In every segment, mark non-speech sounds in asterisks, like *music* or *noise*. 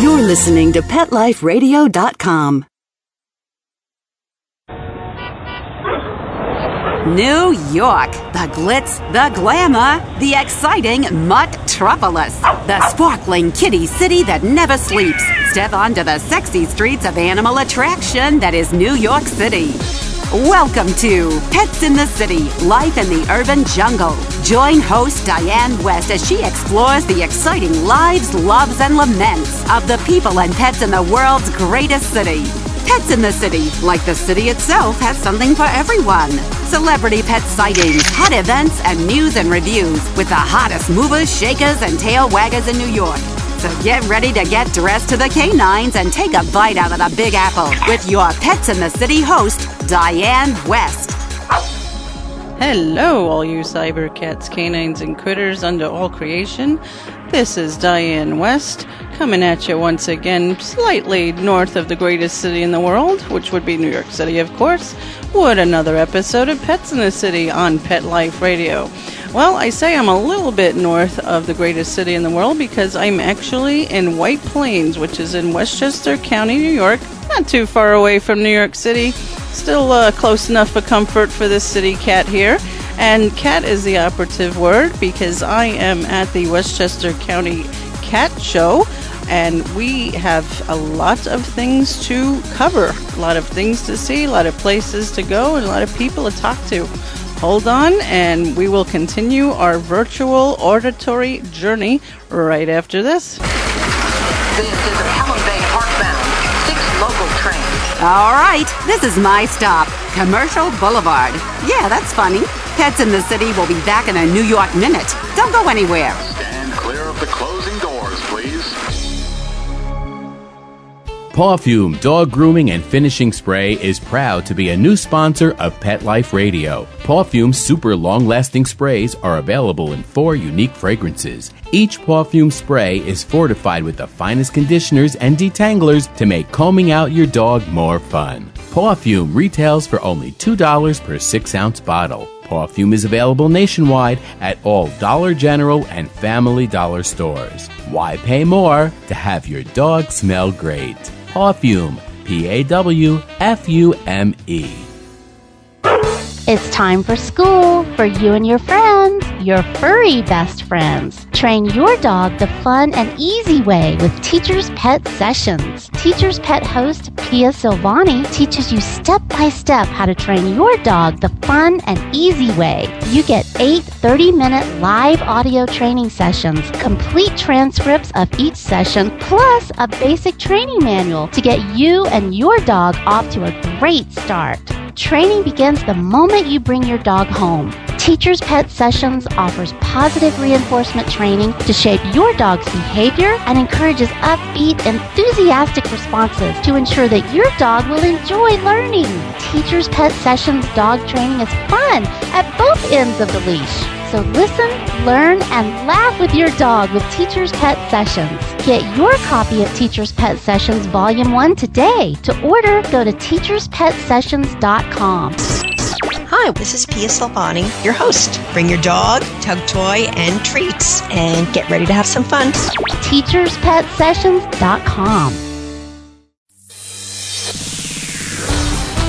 You're listening to PetLifeRadio.com. New York, the glitz, the glamour, the exciting Mutt-tropolis, the sparkling kitty city that never sleeps. Step onto the sexy streets of animal attraction that is New York City. Welcome to Pets in the City Life in the Urban Jungle. Join host Diane West as she explores the exciting lives, loves, and laments of the people and pets in the world's greatest city. Pets in the City, like the city itself, has something for everyone. Celebrity pet sightings, hot events, and news and reviews with the hottest movers, shakers, and tail waggers in New York. So get ready to get dressed to the canines and take a bite out of the Big Apple with your Pets in the City host, Diane West. Hello, all you cyber cats, canines, and critters under all creation. This is Diane West coming at you once again, slightly north of the greatest city in the world, which would be New York City, of course, with another episode of Pets in the City on Pet Life Radio. Well, I say I'm a little bit north of the greatest city in the world because I'm actually in White Plains, which is in Westchester County, New York, not too far away from New York City. Still uh, close enough for comfort for this city cat here. And cat is the operative word because I am at the Westchester County Cat Show and we have a lot of things to cover, a lot of things to see, a lot of places to go, and a lot of people to talk to. Hold on, and we will continue our virtual auditory journey right after this. This is a Pelham Bay Parkbound, six local trains. All right, this is my stop, Commercial Boulevard. Yeah, that's funny. Pets in the City will be back in a New York minute. Don't go anywhere. Stand clear of the closing Pawfume Dog Grooming and Finishing Spray is proud to be a new sponsor of Pet Life Radio. Pawfume's super long lasting sprays are available in four unique fragrances. Each Pawfume spray is fortified with the finest conditioners and detanglers to make combing out your dog more fun. Pawfume retails for only $2 per 6 ounce bottle. Pawfume is available nationwide at all Dollar General and Family Dollar stores. Why pay more to have your dog smell great? Pawfume, P A W F U M E. It's time for school for you and your friends, your furry best friends. Train your dog the fun and easy way with Teacher's Pet Sessions. Teacher's Pet host Pia Silvani teaches you step by step how to train your dog the fun and easy way. You get eight 30 minute live audio training sessions, complete transcripts of each session, plus a basic training manual to get you and your dog off to a great start. Training begins the moment you bring your dog home. Teacher's Pet Sessions offers positive reinforcement training to shape your dog's behavior and encourages upbeat, enthusiastic responses to ensure that your dog will enjoy learning. Teacher's Pet Sessions dog training is fun at both ends of the leash. So listen, learn, and laugh with your dog with Teacher's Pet Sessions. Get your copy of Teacher's Pet Sessions Volume 1 today. To order, go to teacherspetsessions.com. Hi, this is Pia Silvani, your host. Bring your dog, tug toy, and treats, and get ready to have some fun. teacherspetsessions.com.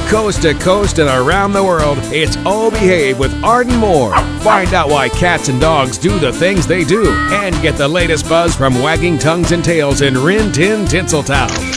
Coast to coast and around the world, it's All Behave with Arden Moore. Find out why cats and dogs do the things they do and get the latest buzz from wagging tongues and tails in Rin Tin Tinseltown.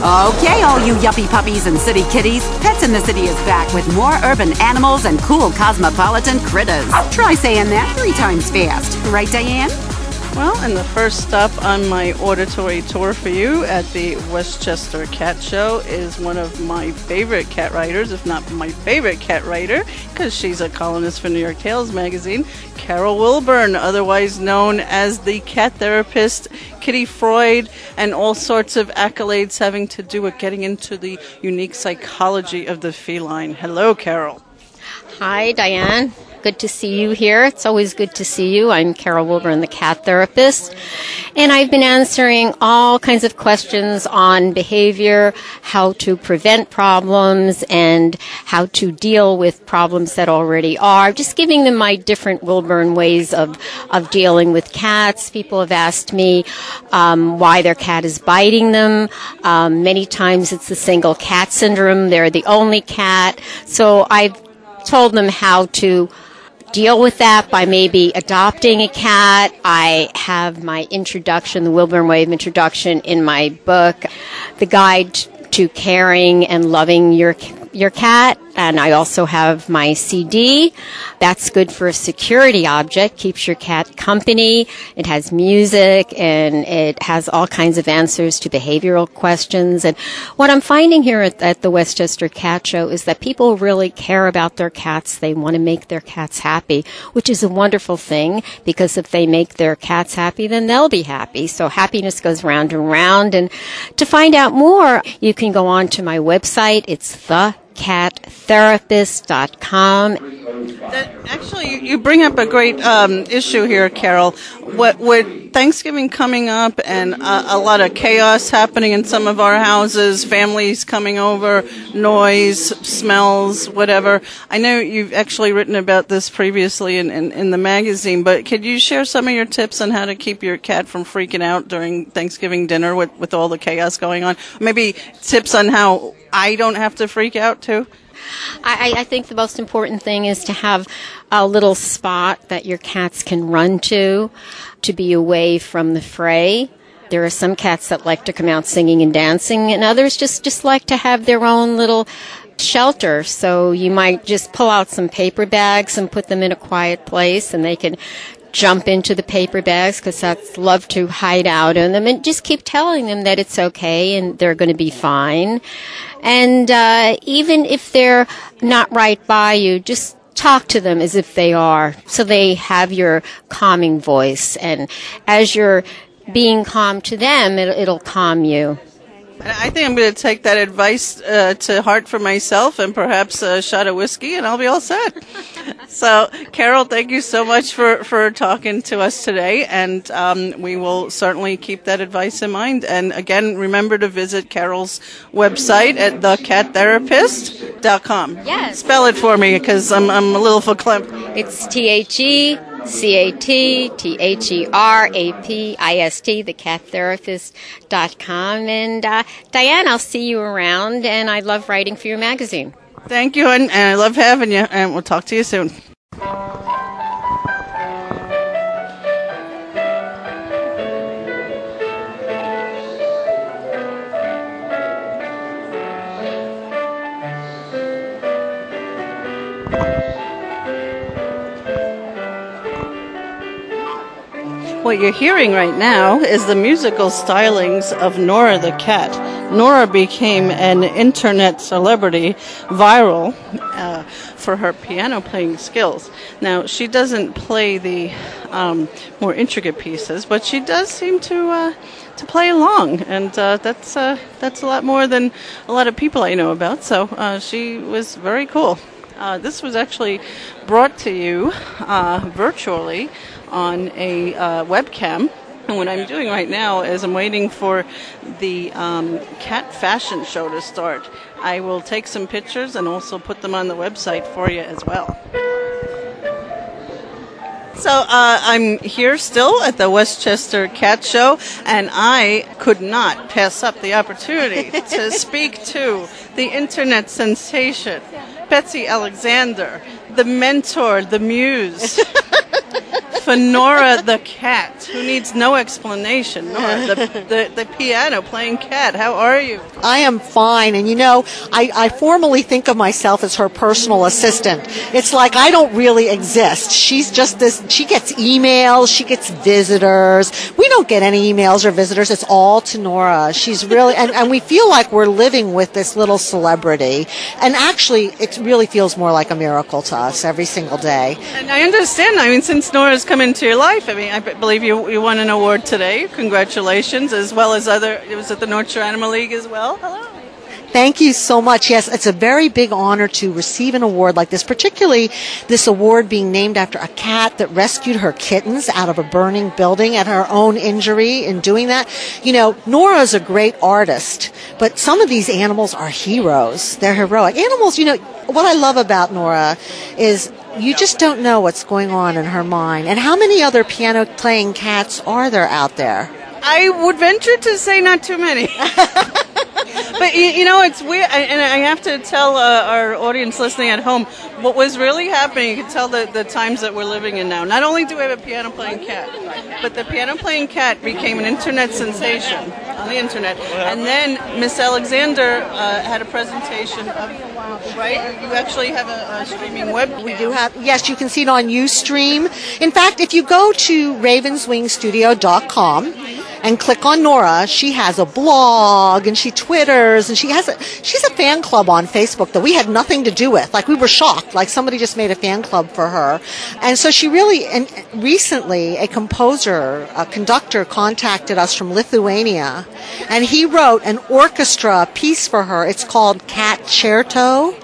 Okay, all you yuppie puppies and city kitties, Pets in the City is back with more urban animals and cool cosmopolitan critters. Try saying that three times fast. Right, Diane? Well, and the first stop on my auditory tour for you at the Westchester Cat Show is one of my favorite cat writers, if not my favorite cat writer, because she's a columnist for New York Tails magazine, Carole Wilbourn, otherwise known as the cat therapist, Kitty Freud, and all sorts of accolades having to do with getting into the unique psychology of the feline. Hello, Carole. Hi, Diane. Good to see you here. It's always good to see you. I'm Carole Wilbourn, the cat therapist. And I've been answering all kinds of questions on behavior, how to prevent problems, and how to deal with problems that already are. Just giving them my different Wilbourn ways of, of dealing with cats. People have asked me um, why their cat is biting them. Um, many times it's the single cat syndrome. They're the only cat. So I've told them how to deal with that by maybe adopting a cat. I have my introduction, the Wilbourn of Introduction in my book, The Guide to Caring and Loving Your your cat. And I also have my CD. That's good for a security object, keeps your cat company. It has music and it has all kinds of answers to behavioral questions. And what I'm finding here at, at the Westchester Cat Show is that people really care about their cats. They want to make their cats happy, which is a wonderful thing because if they make their cats happy, then they'll be happy. So happiness goes round and round. And to find out more, you can go on to my website. It's the cattherapist.com. That, actually, you bring up a great um, issue here, Carole. What with Thanksgiving coming up and uh, a lot of chaos happening in some of our houses, families coming over, noise, smells, whatever. I know you've actually written about this previously in, in, in the magazine, but could you share some of your tips on how to keep your cat from freaking out during Thanksgiving dinner with, with all the chaos going on? Maybe tips on how I don't have to freak out too? I, I, think the most important thing is to have a little spot that your cats can run to, to be away from the fray. There are some cats that like to come out singing and dancing, and others just, just like to have their own little shelter. So you might just pull out some paper bags and put them in a quiet place, and they can jump into the paper bags because that's love to hide out in them and just keep telling them that it's okay and they're going to be fine. And uh, even if they're not right by you, just talk to them as if they are so they have your calming voice. And as you're being calm to them, it, it'll calm you. I think I'm going to take that advice uh, to heart for myself and perhaps a shot of whiskey, and I'll be all set. *laughs* so, Carole, thank you so much for, for talking to us today, and um, we will certainly keep that advice in mind. And again, remember to visit Carole's website at thecatTherapist.com. Yes. Spell it for me because I'm, I'm a little verklempt. It's T H E C A T T H E R A P I S T, thecatTherapist.com. And uh, Diane, I'll see you around, and I love writing for your magazine. Thank you, and, and I love having you, and we'll talk to you soon. What you're hearing right now is the musical stylings of Nora the cat. Nora became an internet celebrity, viral, uh, for her piano playing skills. Now, she doesn't play the um, more intricate pieces, but she does seem to. Uh, to play along, and uh, that's uh, that's a lot more than a lot of people I know about. So uh, she was very cool. Uh, this was actually brought to you uh, virtually on a uh, webcam. And what I'm doing right now is I'm waiting for the um, cat fashion show to start. I will take some pictures and also put them on the website for you as well. So uh, I'm here still at the Westchester Cat Show, and I could not pass up the opportunity *laughs* to speak to the internet sensation, Betsy Alexander, the mentor, the muse, *laughs* Fenora the cat. who needs no explanation. Nora, the, the, the piano playing cat. How are you? I am fine. And you know, I, I formally think of myself as her personal assistant. It's like I don't really exist. She's just this, she gets emails, she gets visitors. We don't get any emails or visitors. It's all to Nora. She's really, and, and we feel like we're living with this little celebrity. And actually, it really feels more like a miracle to us every single day. And I understand. I mean, since Nora's come into your life, I mean, I believe you, you won an award today. Congratulations, as well as other, it was at the North Shore Animal League as well. Hello. Thank you so much. Yes, it's a very big honor to receive an award like this, particularly this award being named after a cat that rescued her kittens out of a burning building at her own injury in doing that. You know, Nora's a great artist, but some of these animals are heroes. They're heroic. Animals, you know, what I love about Nora is you just don't know what's going on in her mind. And how many other piano playing cats are there out there? I would venture to say not too many. *laughs* but you, you, know, it's weird, and I have to tell uh, our audience listening at home what was really happening. You can tell the, the times that we're living in now. Not only do we have a piano playing cat, but the piano playing cat became an internet sensation on the internet. And then Miss Alexander uh, had a presentation of, right? You actually have a, a streaming web. We do have, yes, you can see it on Ustream. In fact, if you go to ravenswingstudio.com, and click on Nora. She has a blog and she twitters and she has a she's a fan club on Facebook that we had nothing to do with. Like we were shocked. Like somebody just made a fan club for her. And so she really and recently a composer, a conductor contacted us from Lithuania and he wrote an orchestra piece for her. It's called Cat Certo.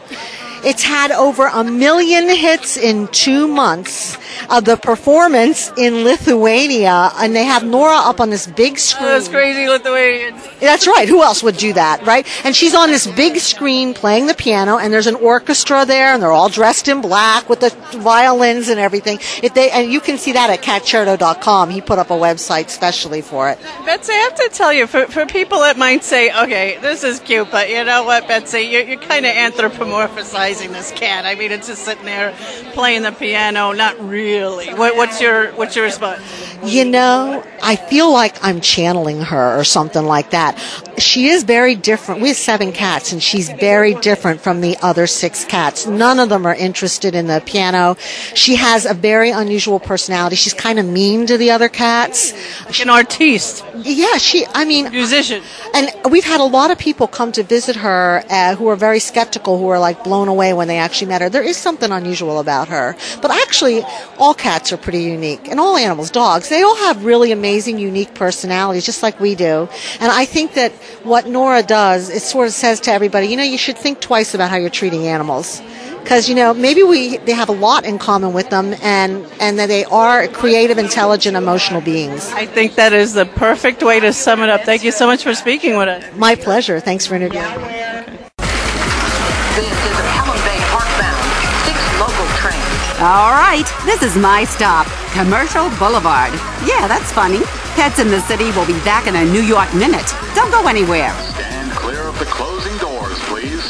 It's had over a million hits in two months of the performance in Lithuania, and they have Nora up on this big screen. Those crazy Lithuanians. That's right. Who else would do that, right? And she's on this big screen playing the piano, and there's an orchestra there, and they're all dressed in black with the violins and everything. If they and you can see that at catcerto.com. He put up a website specially for it. Betsy, I have to tell you, for, for people that might say, okay, this is cute, but you know what, Betsy, you're, you're kind of anthropomorphizing this cat. I mean, it's just sitting there playing the piano, not really. What, what's your what's your response? You know, I feel like I'm channeling her or something like that. She is very different. We have seven cats and she's very different from the other six cats. None of them are interested in the piano. She has a very unusual personality. She's kind of mean to the other cats. Like an artiste. Yeah, she, I mean, musician. And we've had a lot of people come to visit her uh, who are very skeptical, who are like blown away when they actually met her. There is something unusual about her. But actually, all cats are pretty unique and all animals, dogs, they all have really amazing, unique personalities, just like we do. And I think that what Nora does, it sort of says to everybody, you know, you should think twice about how you're treating animals. Because, you know, maybe we, they have a lot in common with them and, and that they are creative, intelligent, emotional beings. I think that is the perfect way to sum it up. Thank you so much for speaking with us. My pleasure. Thanks for interviewing All right, this is my stop, Commercial Boulevard. Yeah, that's funny. Pets in the City will be back in a New York minute. Don't go anywhere. Stand clear of the closing doors, please.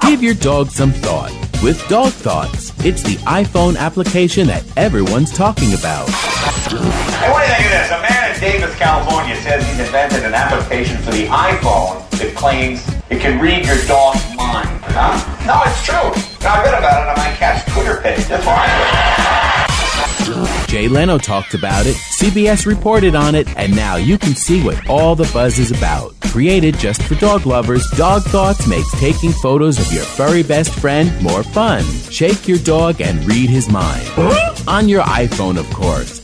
Give your dog some thought with Dog Thoughts. It's the iPhone application that everyone's talking about. Hey, what do you think of this? A man Davis, California says he's invented an application for the iPhone that claims it can read your dog's mind. Huh? No, it's true. I read about it on my cat's Twitter page. That's why. Jay Leno talked about it, CBS reported on it, and now you can see what all the buzz is about. Created just for dog lovers, Dog Thoughts makes taking photos of your furry best friend more fun. Shake your dog and read his mind. On your iPhone, of course.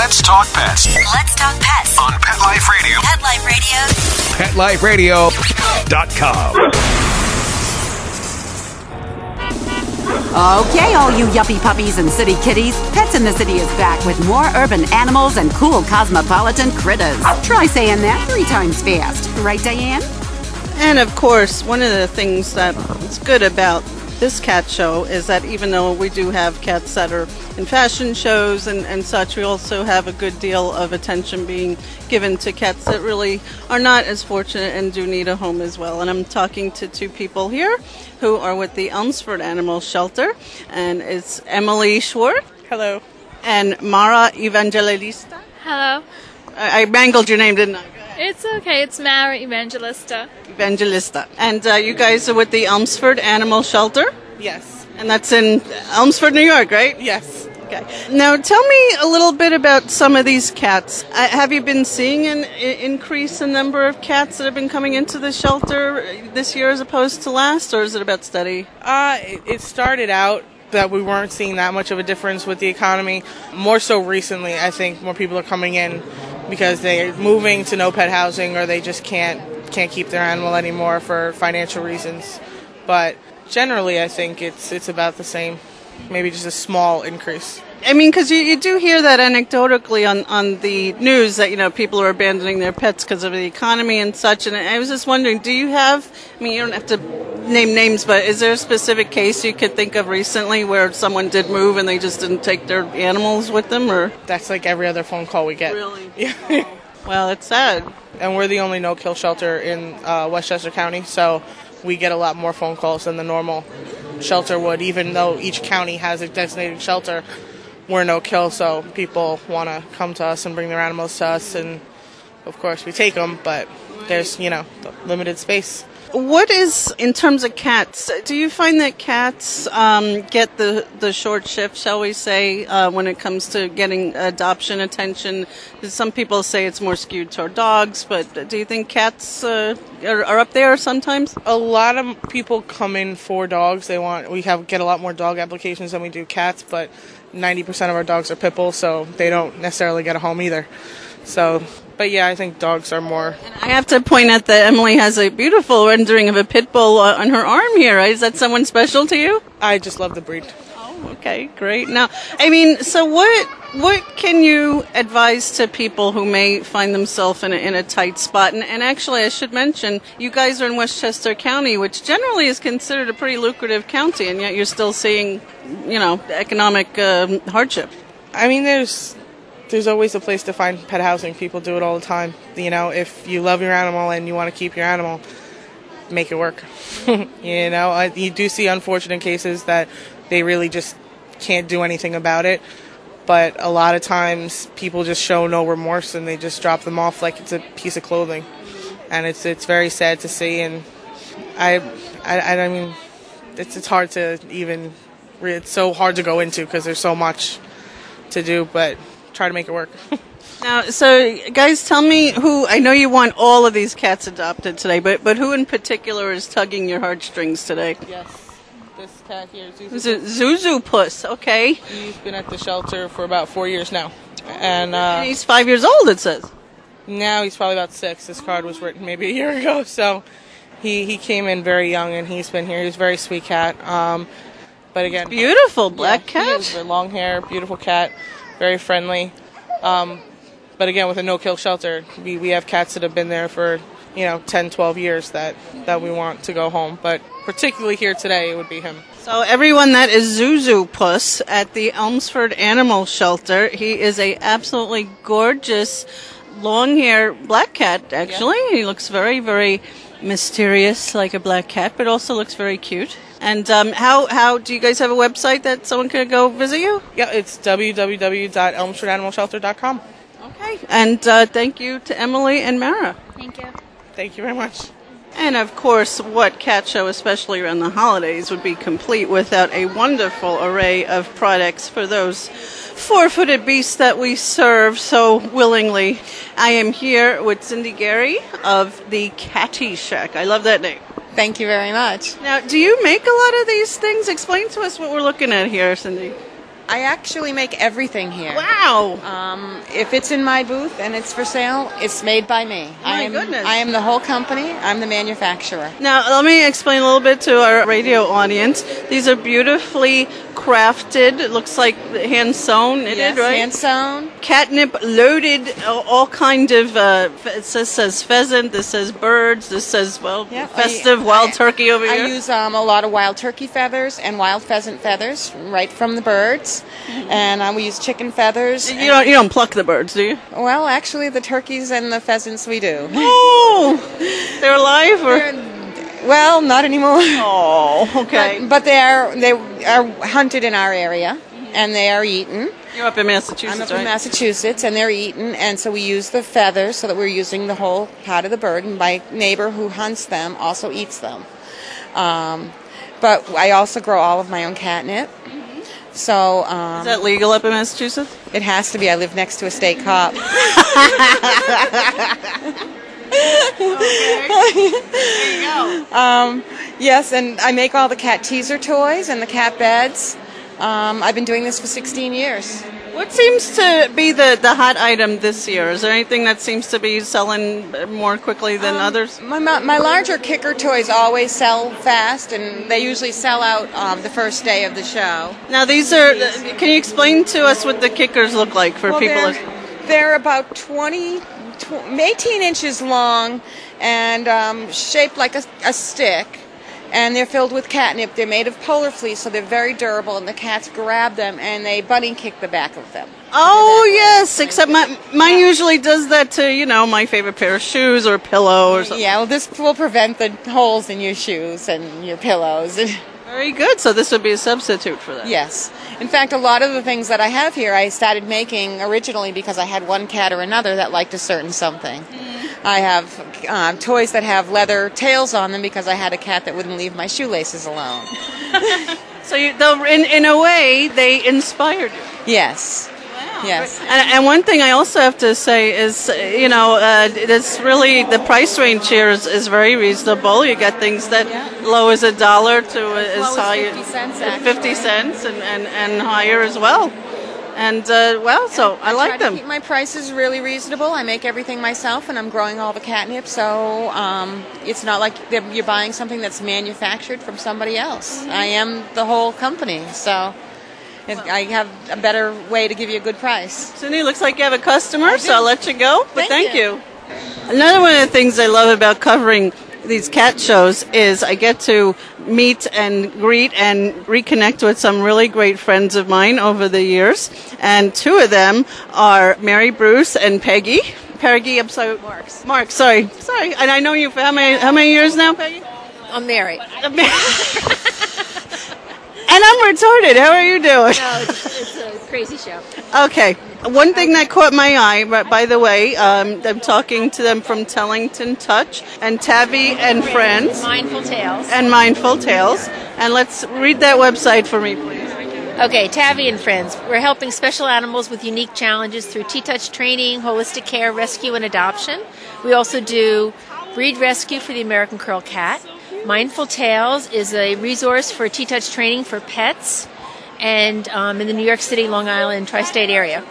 Let's talk pets Let's talk pets on Pet Life Radio. Pet Life Radio. PetLifeRadio.com. Okay, all you yuppie puppies and city kitties, Pets in the City is back with more urban animals and cool cosmopolitan critters. Try saying that three times fast. Right, Diane? And of course, one of the things that's good about this cat show is that even though we do have cats that are in fashion shows and, and such, we also have a good deal of attention being given to cats that really are not as fortunate and do need a home as well. And I'm talking to two people here who are with the Elmsford Animal Shelter, and it's Emily Schwartz. Hello. And Mara Evangelista. Hello. I, I mangled your name, didn't I? It's okay. It's Mara Evangelista. Evangelista. And uh, you guys are with the Elmsford Animal Shelter? Yes. And that's in Elmsford, New York, right? Yes. Okay. Now, tell me a little bit about some of these cats. Uh, have you been seeing an I- increase in number of cats that have been coming into the shelter this year as opposed to last, or is it about steady? Uh, it, it started out that we weren't seeing that much of a difference with the economy. More so recently, I think more people are coming in because they're moving to no pet housing or they just can't can't keep their animal anymore for financial reasons. But generally, I think it's it's about the same. Maybe just a small increase. I mean, because you, you do hear that anecdotally on, on the news that, you know, people are abandoning their pets because of the economy and such. And I was just wondering, do you have, I mean, you don't have to name names, but is there a specific case you could think of recently where someone did move and they just didn't take their animals with them? or That's like every other phone call we get. Really? *laughs* Yeah. well, it's sad. And we're the only no kill shelter in uh, Westchester County, so we get a lot more phone calls than the normal shelter would, even though each county has a designated shelter. We're no kill, so people want to come to us and bring their animals to us, and of course we take them, but there's, you know, limited space. What is in terms of cats? Do you find that cats um, get the the short shift, shall we say, uh, when it comes to getting adoption attention? Some people say it's more skewed toward dogs, but do you think cats uh, are, are up there sometimes? A lot of people come in for dogs. They want we have get a lot more dog applications than we do cats, but 90% of our dogs are pit bulls, so they don't necessarily get a home either. So, but yeah, I think dogs are more. I have to point out that Emily has a beautiful rendering of a pit bull uh, on her arm here. Is that someone special to you? I just love the breed. Oh, okay, great. Now, I mean, so what what can you advise to people who may find themselves in a, in a tight spot? And, and actually, I should mention, you guys are in Westchester County, which generally is considered a pretty lucrative county, and yet you're still seeing, you know, economic um, hardship. I mean, there's there's always a place to find pet housing. People do it all the time. You know, if you love your animal and you want to keep your animal, make it work. *laughs* you know, I- you do see unfortunate cases that they really just can't do anything about it. But a lot of times, people just show no remorse and they just drop them off like it's a piece of clothing, and it's it's very sad to see. And I, I, I mean, it's it's hard to even. It's so hard to go into because there's so much to do, but try to make it work. *laughs* Now, so guys, tell me who. I know you want all of these cats adopted today, but but who in particular is tugging your heartstrings today? Yes, this cat here, Zuzu. It Zuzu Puss? Okay. He's been at the shelter for about four years now, and, uh, And he's five years old. It says. now he's probably about six. This card was written maybe a year ago, so he he came in very young, and he's been here. He's a very sweet cat. Um, but again, Beautiful black yeah, he cat. is, long hair, beautiful cat, very friendly. Um, but again, with a no-kill shelter, we, we have cats that have been there for you know 10, 12 years that that we want to go home. But particularly here today, it would be him. So everyone that is Zuzu Puss at the Elmsford Animal Shelter, he is a absolutely gorgeous long hair black cat actually. He looks very, very mysterious like a black cat, but also looks very cute. And um, how how do you guys have a website that someone could go visit you? Yeah, it's www.elmsfordanimalshelter.com. Okay. And uh, thank you to Emily and Mara. Thank you. Thank you very much. And of course, what cat show, especially around the holidays, would be complete without a wonderful array of products for those four footed beasts that we serve so willingly. I am here with Cindy Gary of the Catty Shack. I love that name. Thank you very much. Now, do you make a lot of these things? Explain to us what we're looking at here, Cindy. I actually make everything here. Wow. Um, if it's in my booth and it's for sale, it's made by me. My I am, goodness. I am the whole company. I'm the manufacturer. Now, let me explain a little bit to our radio audience. These are beautifully crafted. It looks like hand sewn, Yes, right? hand sewn. Catnip loaded, all- kind of. Uh, it says, says pheasant. This says birds. This says well, festive I- wild I- turkey over I here. I use um, a lot of wild turkey feathers and wild pheasant feathers right from the birds, and um, we use chicken feathers. you don't you don't pluck the birds, do you? Well, actually, the turkeys and the pheasants we do. Oh, *laughs* they're alive or? Well, not anymore. *laughs* Oh, okay. But, but they are they are hunted in our area, and they are eaten. You're up in Massachusetts, I'm up right? in Massachusetts, and they're eaten, and so we use the feathers so that we're using the whole part of the bird. And my neighbor who hunts them also eats them. Um, but I also grow all of my own catnip. So um, Is that legal up in Massachusetts? It has to be. I live next to a state cop. *laughs* *laughs* Um, yes, and I make all the cat teaser toys and the cat beds. Um, I've been doing this for 16 years. What seems to be the, the hot item this year? Is there anything that seems to be selling more quickly than others? My, my, my larger kicker toys always sell fast, and they usually sell out um, the first day of the show. Now these are. Can you explain to us what the kickers look like for Well, people? They're, they're about 20, tw- 18 inches long and um, shaped like a, a stick. And they're filled with catnip. They're made of polar fleece, so they're very durable. And the cats grab them and they bunny kick the back of them. Oh yes, except my, mine usually does that to you know my favorite pair of shoes or pillow or something. Yeah, well, this will prevent the holes in your shoes and your pillows. *laughs* Very good. So this would be a substitute for that. Yes. In fact, a lot of the things that I have here, I started making originally because I had one cat or another that liked a certain something. I have uh, toys that have leather tails on them because I had a cat that wouldn't leave my shoelaces alone. *laughs* So you, though, in in a way, they inspired you. Yes. Yes. And, and one thing I also have to say is, uh, you know, uh, it's really the price range here is, is very reasonable. You get things that low as a dollar to as, as high 50 cents, as 50 cents and, and, and higher as well. And uh, well, so I, try like them. keep my prices really reasonable. I make everything myself, and I'm growing all the catnip, so um, it's not like you're buying something that's manufactured from somebody else. I am the whole company, so I have a better way to give you a good price. Cindy, looks like you have a customer, so I'll let you go. But Thank thank, you. Another one of the things I love about covering these cat shows is I get to meet and greet and reconnect with some really great friends of mine over the years. And two of them are Mary Bruce and Peggy. Peggy, I'm sorry. Marks. Mark, sorry. Sorry. And I know you for how many, how many years now, Peggy? I'm married. *laughs* And I'm retarded. How are you doing? No, it's, it's a crazy show. Okay. One thing that caught my eye, but by the way, um, I'm talking to them from Tellington Touch and Tavi and Friends Mindful Tales. and Mindful Tales. And let's read that website for me, please. Okay, Tavi and friends. We're helping special animals with unique challenges through T-Touch training, holistic care, rescue, and adoption. We also do breed rescue for the American Curl Cat. Mindful Tales is a resource for T-Touch training for pets, and um, in the New York City, Long Island, tri-state area.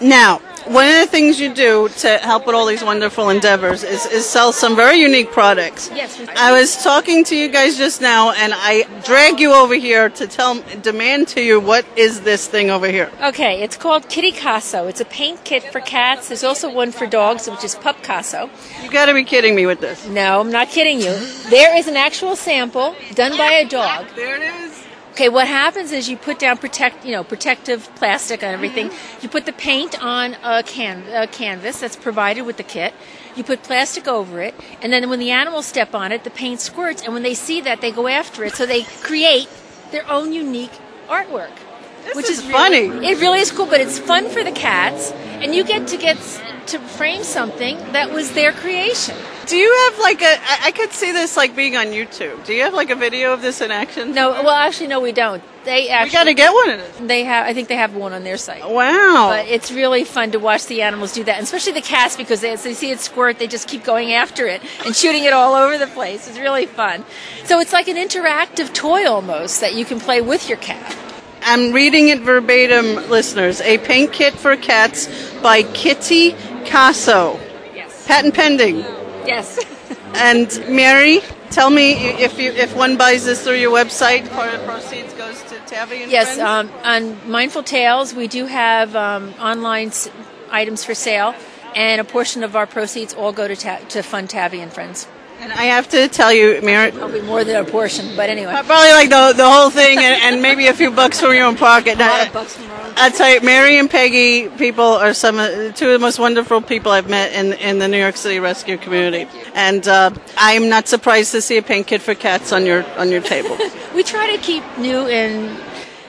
Now, one of the things you do to help with all these wonderful endeavors is, is sell some very unique products. Yes. I was talking to you guys just now, and I drag you over here to tell, demand to you what is this thing over here. Okay, it's called Kitty Casso. It's a paint kit for cats. There's also one for dogs, which is Pup Casso. You got to be kidding me with this. No, I'm not kidding you. There is an actual sample done by a dog. There it is. Okay, what happens is you put down protect, you know, protective plastic on everything. Mm-hmm. You put the paint on a, can, a canvas that's provided with the kit. You put plastic over it, and then when the animals step on it, the paint squirts. And when they see that, they go after it. So they create their own unique artwork, which is is, funny. Really, it really is cool, but it's fun for the cats, and you get to get to frame something that was their creation. Do you have like a? I could see this like being on YouTube. Do you have like a video of this in action? No, well, actually, no, we don't. They actually, We gotta get one. They have, I think they have one on their site. Wow. But it's really fun to watch the animals do that, and especially the cats because they, as they see it squirt, they just keep going after it and shooting it all over the place. It's really fun. So it's like an interactive toy almost that you can play with your cat. I'm reading it verbatim, listeners. A paint kit for cats by Kitty Casso. Yes. Patent pending. Yes. *laughs* And Mary, tell me if you if one buys this through your website, part of the proceeds goes to Tavi and Yes, Friends? um, on Mindful Tales, we do have um, online s- items for sale, and a portion of our proceeds all go to, ta- to fund Tavi and Friends. And I have to tell you, Mary, Probably more than a portion, but anyway. probably like the the whole thing, and, and maybe a few bucks from your own pocket. A lot of bucks from our own I tell you, Mary and Peggy, people are some of, two of the most wonderful people I've met in in the New York City rescue community, and uh, I'm not surprised to see a paint kit for cats on your on your table. *laughs* We try to keep new and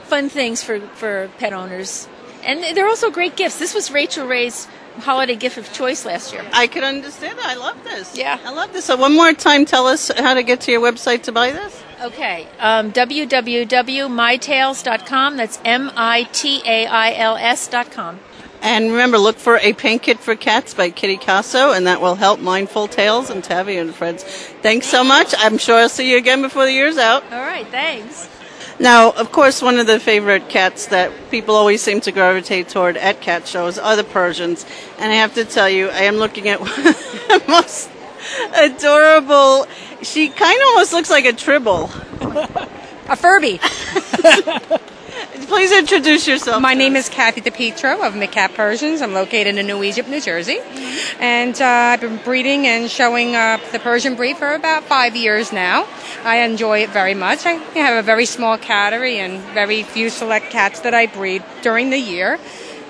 fun things for, for pet owners. And they're also great gifts. This was Rachael Ray's holiday gift of choice last year. I can understand that. I love this. Yeah. I love this. So one more time, tell us how to get to your website to buy this. Okay, um, www.mytails.com. That's M I T A I L S.com. And remember, look for a paint kit for cats by Kitty Casso, and that will help Mindful Tales and Tavi and Friends. Thanks so much. I'm sure I'll see you again before the year's out. All right, thanks. Now, of course, one of the favorite cats that people always seem to gravitate toward at cat shows are the Persians. And I have to tell you, I am looking at *laughs* one of the most adorable. She kind of almost looks like a tribble. A Furby. *laughs* Please introduce yourself. My name is Kathy DePietro of McCat Persians. I'm located in New Egypt, New Jersey. And uh, I've been breeding and showing uh, the Persian breed for about five years now. I enjoy it very much. I have a very small cattery and very few select cats that I breed during the year.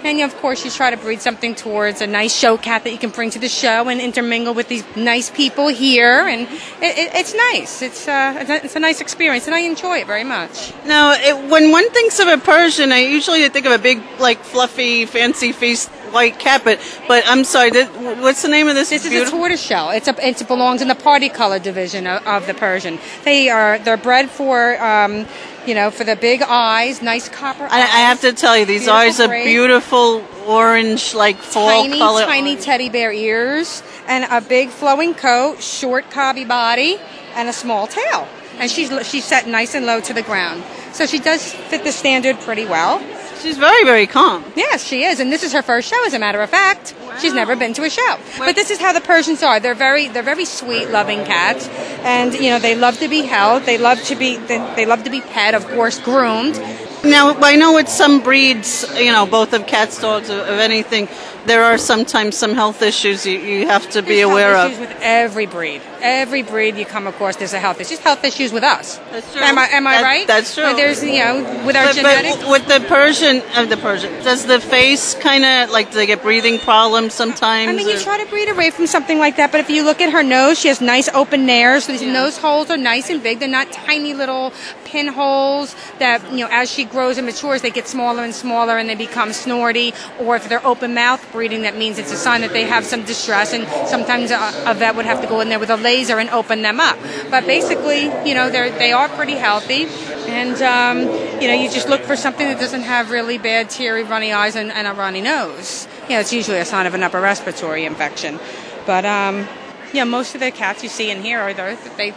And of course, you try to breed something towards a nice show cat that you can bring to the show and intermingle with these nice people here. And it, it, it's nice. It's, uh, it's a- it's a nice experience, and I enjoy it very much. Now, it, when one thinks of a Persian, I usually think of a big, like, fluffy, fancy faced white cat. But, but I'm sorry, that, what's the name of this? This is beautiful- a tortoiseshell. It's a, it belongs in the party color division of, of the Persian. They are they're bred for um, you know for the big eyes, nice copper. I, I have to tell you, these Beautiful eyes are beautiful orange, like fall tiny, color. tiny teddy bear ears, and a big flowing coat, short cobby body, and a small tail. And she's she's set nice and low to the ground, so she does fit the standard pretty well. She's very, very calm. Yes, she is, and this is her first show. As a matter of fact, she's never been to a show. But this is how the Persians are. They're very, they're very sweet, loving cats, and you know they love to be held. They love to be, they, they love to be pet, of course, groomed. Now, I know with some breeds, you know, both of cats, dogs, of anything, there are sometimes some health issues you, you have to be There's aware health of. issues with every breed. Every breed you come across, there's a health issue. There's health issues with us. That's true. Am I, am I That- right? that's true. But there's, you know, with our but, genetics. but with the Persian, uh, the Persian, does the face kind of like do they get breathing problems sometimes? I mean, you try to breed away from something like that, but if you look at her nose, she has nice open nares. So these nose holes are nice and big. They're not tiny little pinholes that, you know, as she grows and matures, they get smaller and smaller and they become snorty. Or if they're open mouth breeding, that means it's a sign that they have some distress. And sometimes a, a vet would have to go in there with a laser and open them up. But basically, you know, they're, they are pretty healthy. And, um, you know, you just look for something that doesn't have really bad teary, runny eyes and, and a runny nose. You know, it's usually a sign of an upper respiratory infection. But, um, yeah, most of the cats you see in here are they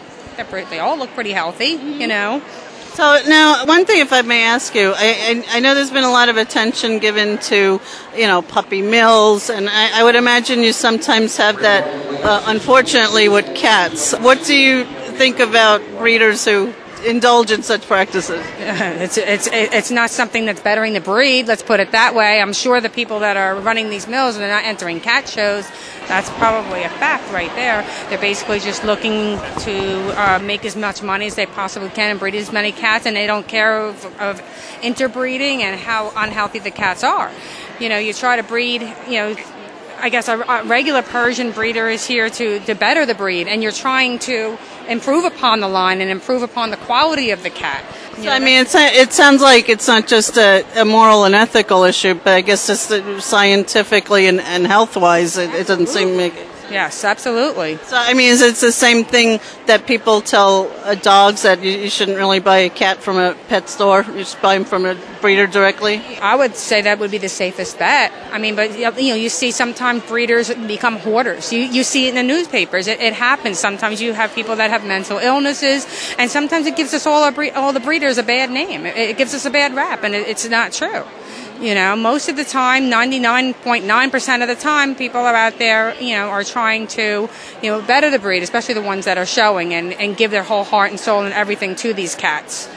they they all look pretty healthy. You know. So now, one thing, if I may ask you, I, I, I know there's been a lot of attention given to, you know, puppy mills, and I, I would imagine you sometimes have that, uh, unfortunately, with cats. What do you think about breeders who indulge in such practices? *laughs* it's it's it's not something that's bettering the breed. Let's put it that way. I'm sure the people that are running these mills they're not entering cat shows. That's probably a fact right there. They're basically just looking to uh, make as much money as they possibly can and breed as many cats, and they don't care of, of interbreeding and how unhealthy the cats are. You know, you try to breed, you know, I guess a, a, regular Persian breeder is here to, to better the breed, and you're trying to improve upon the line and improve upon the quality of the cat. So, I mean, it sounds like it's not just a, a moral and ethical issue, but I guess just scientifically and, and health wise, it, it doesn't seem like. Yes, absolutely. So, I mean, is it the same thing that people tell uh, dogs that you, you, shouldn't really buy a cat from a pet store? You should buy them from a breeder directly? I would say that would be the safest bet. I mean, but you know, you see sometimes breeders become hoarders. You, you see it in the newspapers. It, it happens. Sometimes you have people that have mental illnesses, and sometimes it gives us all, our bre- all the breeders a bad name. It, it gives us a bad rap, and it, it's not true. You know, most of the time, 99.9% of the time, people are out there, you know, are trying to, you know, better the breed, especially the ones that are showing and, and give their whole heart and soul and everything to these cats.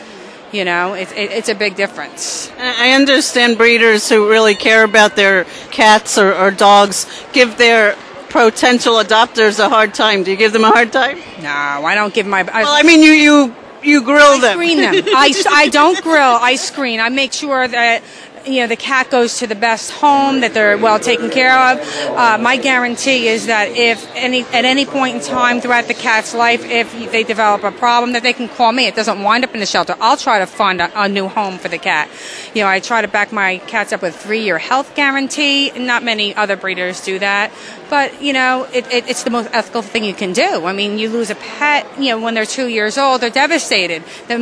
You know, it, it, it's a big difference. I understand breeders who really care about their cats or, or dogs give their potential adopters a hard time. Do you give them a hard time? No, I don't give my. I, well, I mean, you you you grill I them. Screen them. I, I don't grill. I screen. I make sure that you know the cat goes to the best home that they're well taken care of. Uh, my guarantee is that if any at any point in time throughout the cat's life, if they develop a problem, that they can call me. It doesn't wind up in the shelter. I'll try to find a, a new home for the cat. You know, I try to back my cats up with three year health guarantee. Not many other breeders do that, but you know, it, it, it's the most ethical thing you can do. I mean, you lose a pet, you know, when they're two years old, they're devastated. The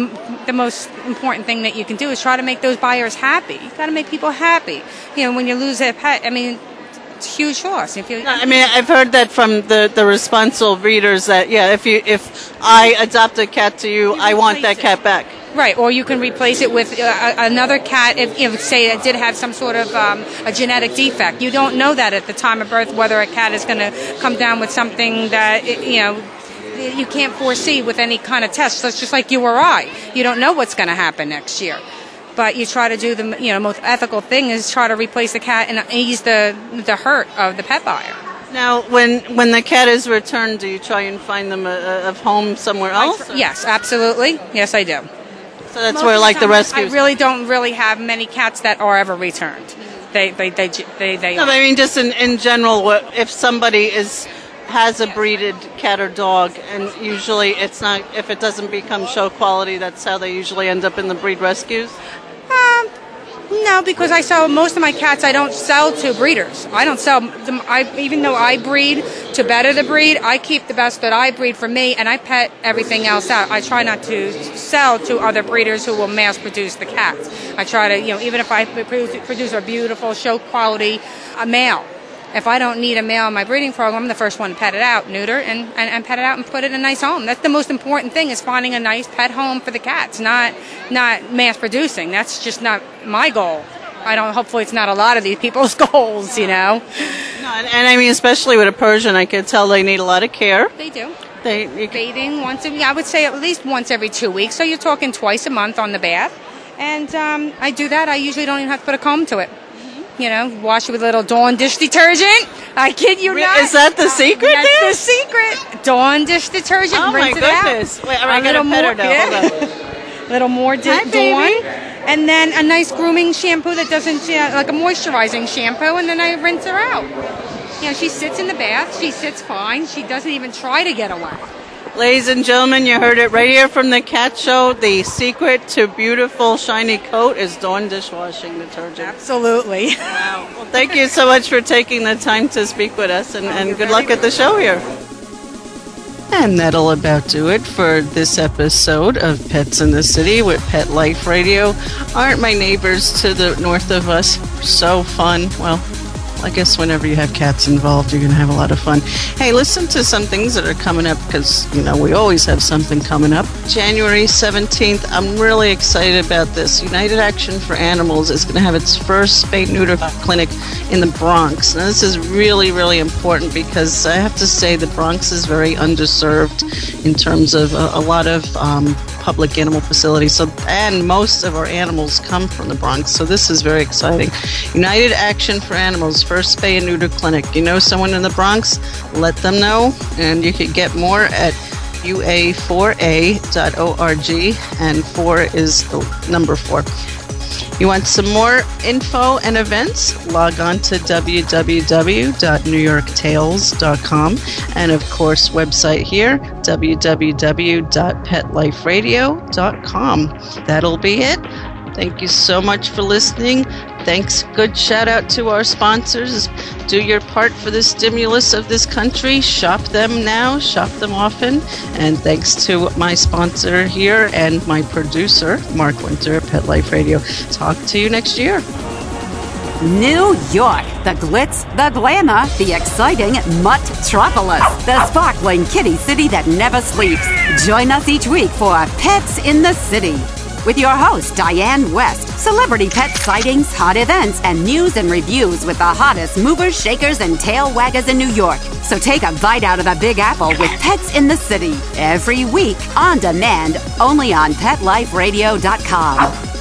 the most important thing that you can do is try to make those buyers happy. You got to make people happy. You know, when you lose a pet, I mean, it's a huge loss. If you, I mean, I've heard that from the, the responsible breeders that yeah, if you if I adopt a cat to you, I want that cat back. Right, or you can replace it with uh, another cat if, if, say, it did have some sort of um, a genetic defect. You don't know that at the time of birth whether a cat is going to come down with something that you know you can't foresee with any kind of test. So it's just like you or I. You don't know what's going to happen next year. But you try to do the you know most ethical thing is try to replace the cat and ease the the hurt of the pet buyer. Now, when when the cat is returned, do you try and find them a, a home somewhere else? Yes, absolutely. Yes, I do. So that's Most where like the, the rescue. I really don't really have many cats that are ever returned. They they they they. they no, I mean just in in general, what if somebody is has a breeded cat or dog, and usually it's not if it doesn't become show quality. That's how they usually end up in the breed rescues. Um, no, because I sell most of my cats. I don't sell to breeders. I don't sell them. I, even though I breed to better the breed, I keep the best that I breed for me, and I pet everything else out. I try not to sell to other breeders who will mass produce the cats. I try to, you know, even if I produce a beautiful show quality a male, if I don't need a male in my breeding program, I'm the first one to pet it out, neuter, and, and, and, pet it out and put it in a nice home. That's the most important thing is finding a nice pet home for the cats, not not mass producing. That's just not my goal. I don't. Hopefully, it's not a lot of these people's *laughs* goals, you know. No, and, and I mean, especially with a Persian, I could tell they need a lot of care. They do. They bathing once. A, I would say at least once every two weeks. So you're talking twice a month on the bath, and um, I do that. I usually don't even have to put a comb to it you know, wash it with a little Dawn dish detergent. I kid you not. Is that the secret? That's there? the secret. Dawn dish detergent. Oh my rinse goodness! Wait, I got a more, now. Yeah. little more di- Hi, Dawn, and then a nice grooming shampoo that doesn't like a moisturizing shampoo, and then I rinse her out. You know, she sits in the bath. She sits fine. She doesn't even try to get away. Ladies and gentlemen, you heard it right here from the Cat Show. The secret to beautiful shiny coat is Dawn dishwashing detergent. Absolutely. Wow. Well, thank you so much for taking the time to speak with us, and, and good luck at the show here. And that'll about do it for this episode of Pets in the City with Pet Life Radio. Aren't my neighbors to the north of us so fun? Well, I guess whenever you have cats involved, you're going to have a lot of fun. Hey, listen to some things that are coming up because, you know, we always have something coming up. January 17th, I'm really excited about this. United Action for Animals is going to have its first spay neuter clinic in the Bronx. Now, this is really, really important because I have to say the Bronx is very underserved in terms of a, a lot of um, public animal facility. So, and most of our animals come from the Bronx. So, this is very exciting. United Action for Animals first spay and neuter clinic. You know someone in the Bronx? Let them know, and you can get more at ua4a.org, and 4 is the number 4. You want some more info and events? Log on to www.newyorktails.com and of course website here www.petliferadio.com. That'll be it. Thank you so much for listening. Thanks. Good shout out to our sponsors. Do your part for the stimulus of this country. Shop them now, shop them often. And thanks to my sponsor here and my producer, Mark Winter, Pet Life Radio. Talk to you next year. New York, the glitz, the glamour, the exciting Mutt-tropolis, the sparkling kitty city that never sleeps. Join us each week for Pets in the City with your host, Diane West. Celebrity pet sightings, hot events, and news and reviews with the hottest movers, shakers, and tail waggers in New York. So take a bite out of the Big Apple with Pets in the City every week on demand only on PetLifeRadio.com.